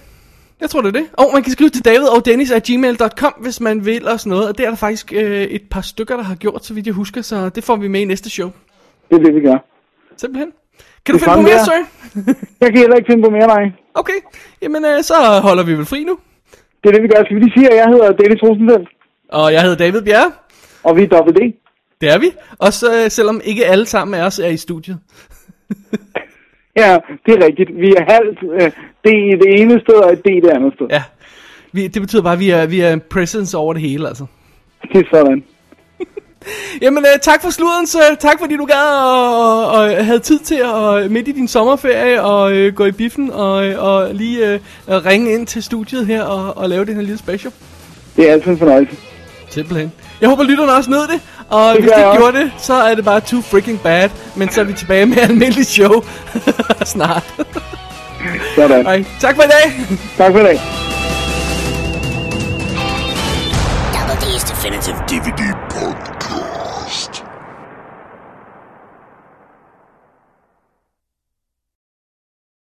jeg tror det er det. Og man kan skrive til David og Dennis at gmail.com, hvis man vil og sådan noget. Og det er der faktisk øh, et par stykker, der har gjort, så vidt jeg husker. Så det får vi med i næste show. Det er det, vi gør. Simpelthen. Kan du Det finde på mere, der. Søren? <laughs> Jeg kan heller ikke finde på mere, nej. Okay, jamen øh, så holder vi vel fri nu. Det er det, vi gør. Skal vi lige sige, at jeg hedder Dennis Rosenfeldt, Og jeg hedder David Bjerre. og vi er dobbelt D. Det er vi. Og så øh, selvom ikke alle sammen af os er i studiet. <laughs> Ja, det er rigtigt. Vi er halvt øh, D i det ene sted, og D i det andet sted. Ja. Vi, det betyder bare, at vi er, vi er en presence over det hele, altså. Det <laughs> er sådan. Jamen, øh, tak for sluderen, så tak fordi du gad og, og, og havde tid til at midt i din sommerferie og øh, gå i biffen og, øh, og lige øh, ringe ind til studiet her og, og lave den her lille special. Det er altid en fornøjelse. Simpelthen. Jeg håber, lytterne også nød det, og Det hvis de gjorde det, så er det bare too freaking bad. Men så er vi tilbage med almindelig show <laughs> snart. Sådan. Ej, tak for i dag. Tak for i dag. Double D's Definitive DVD.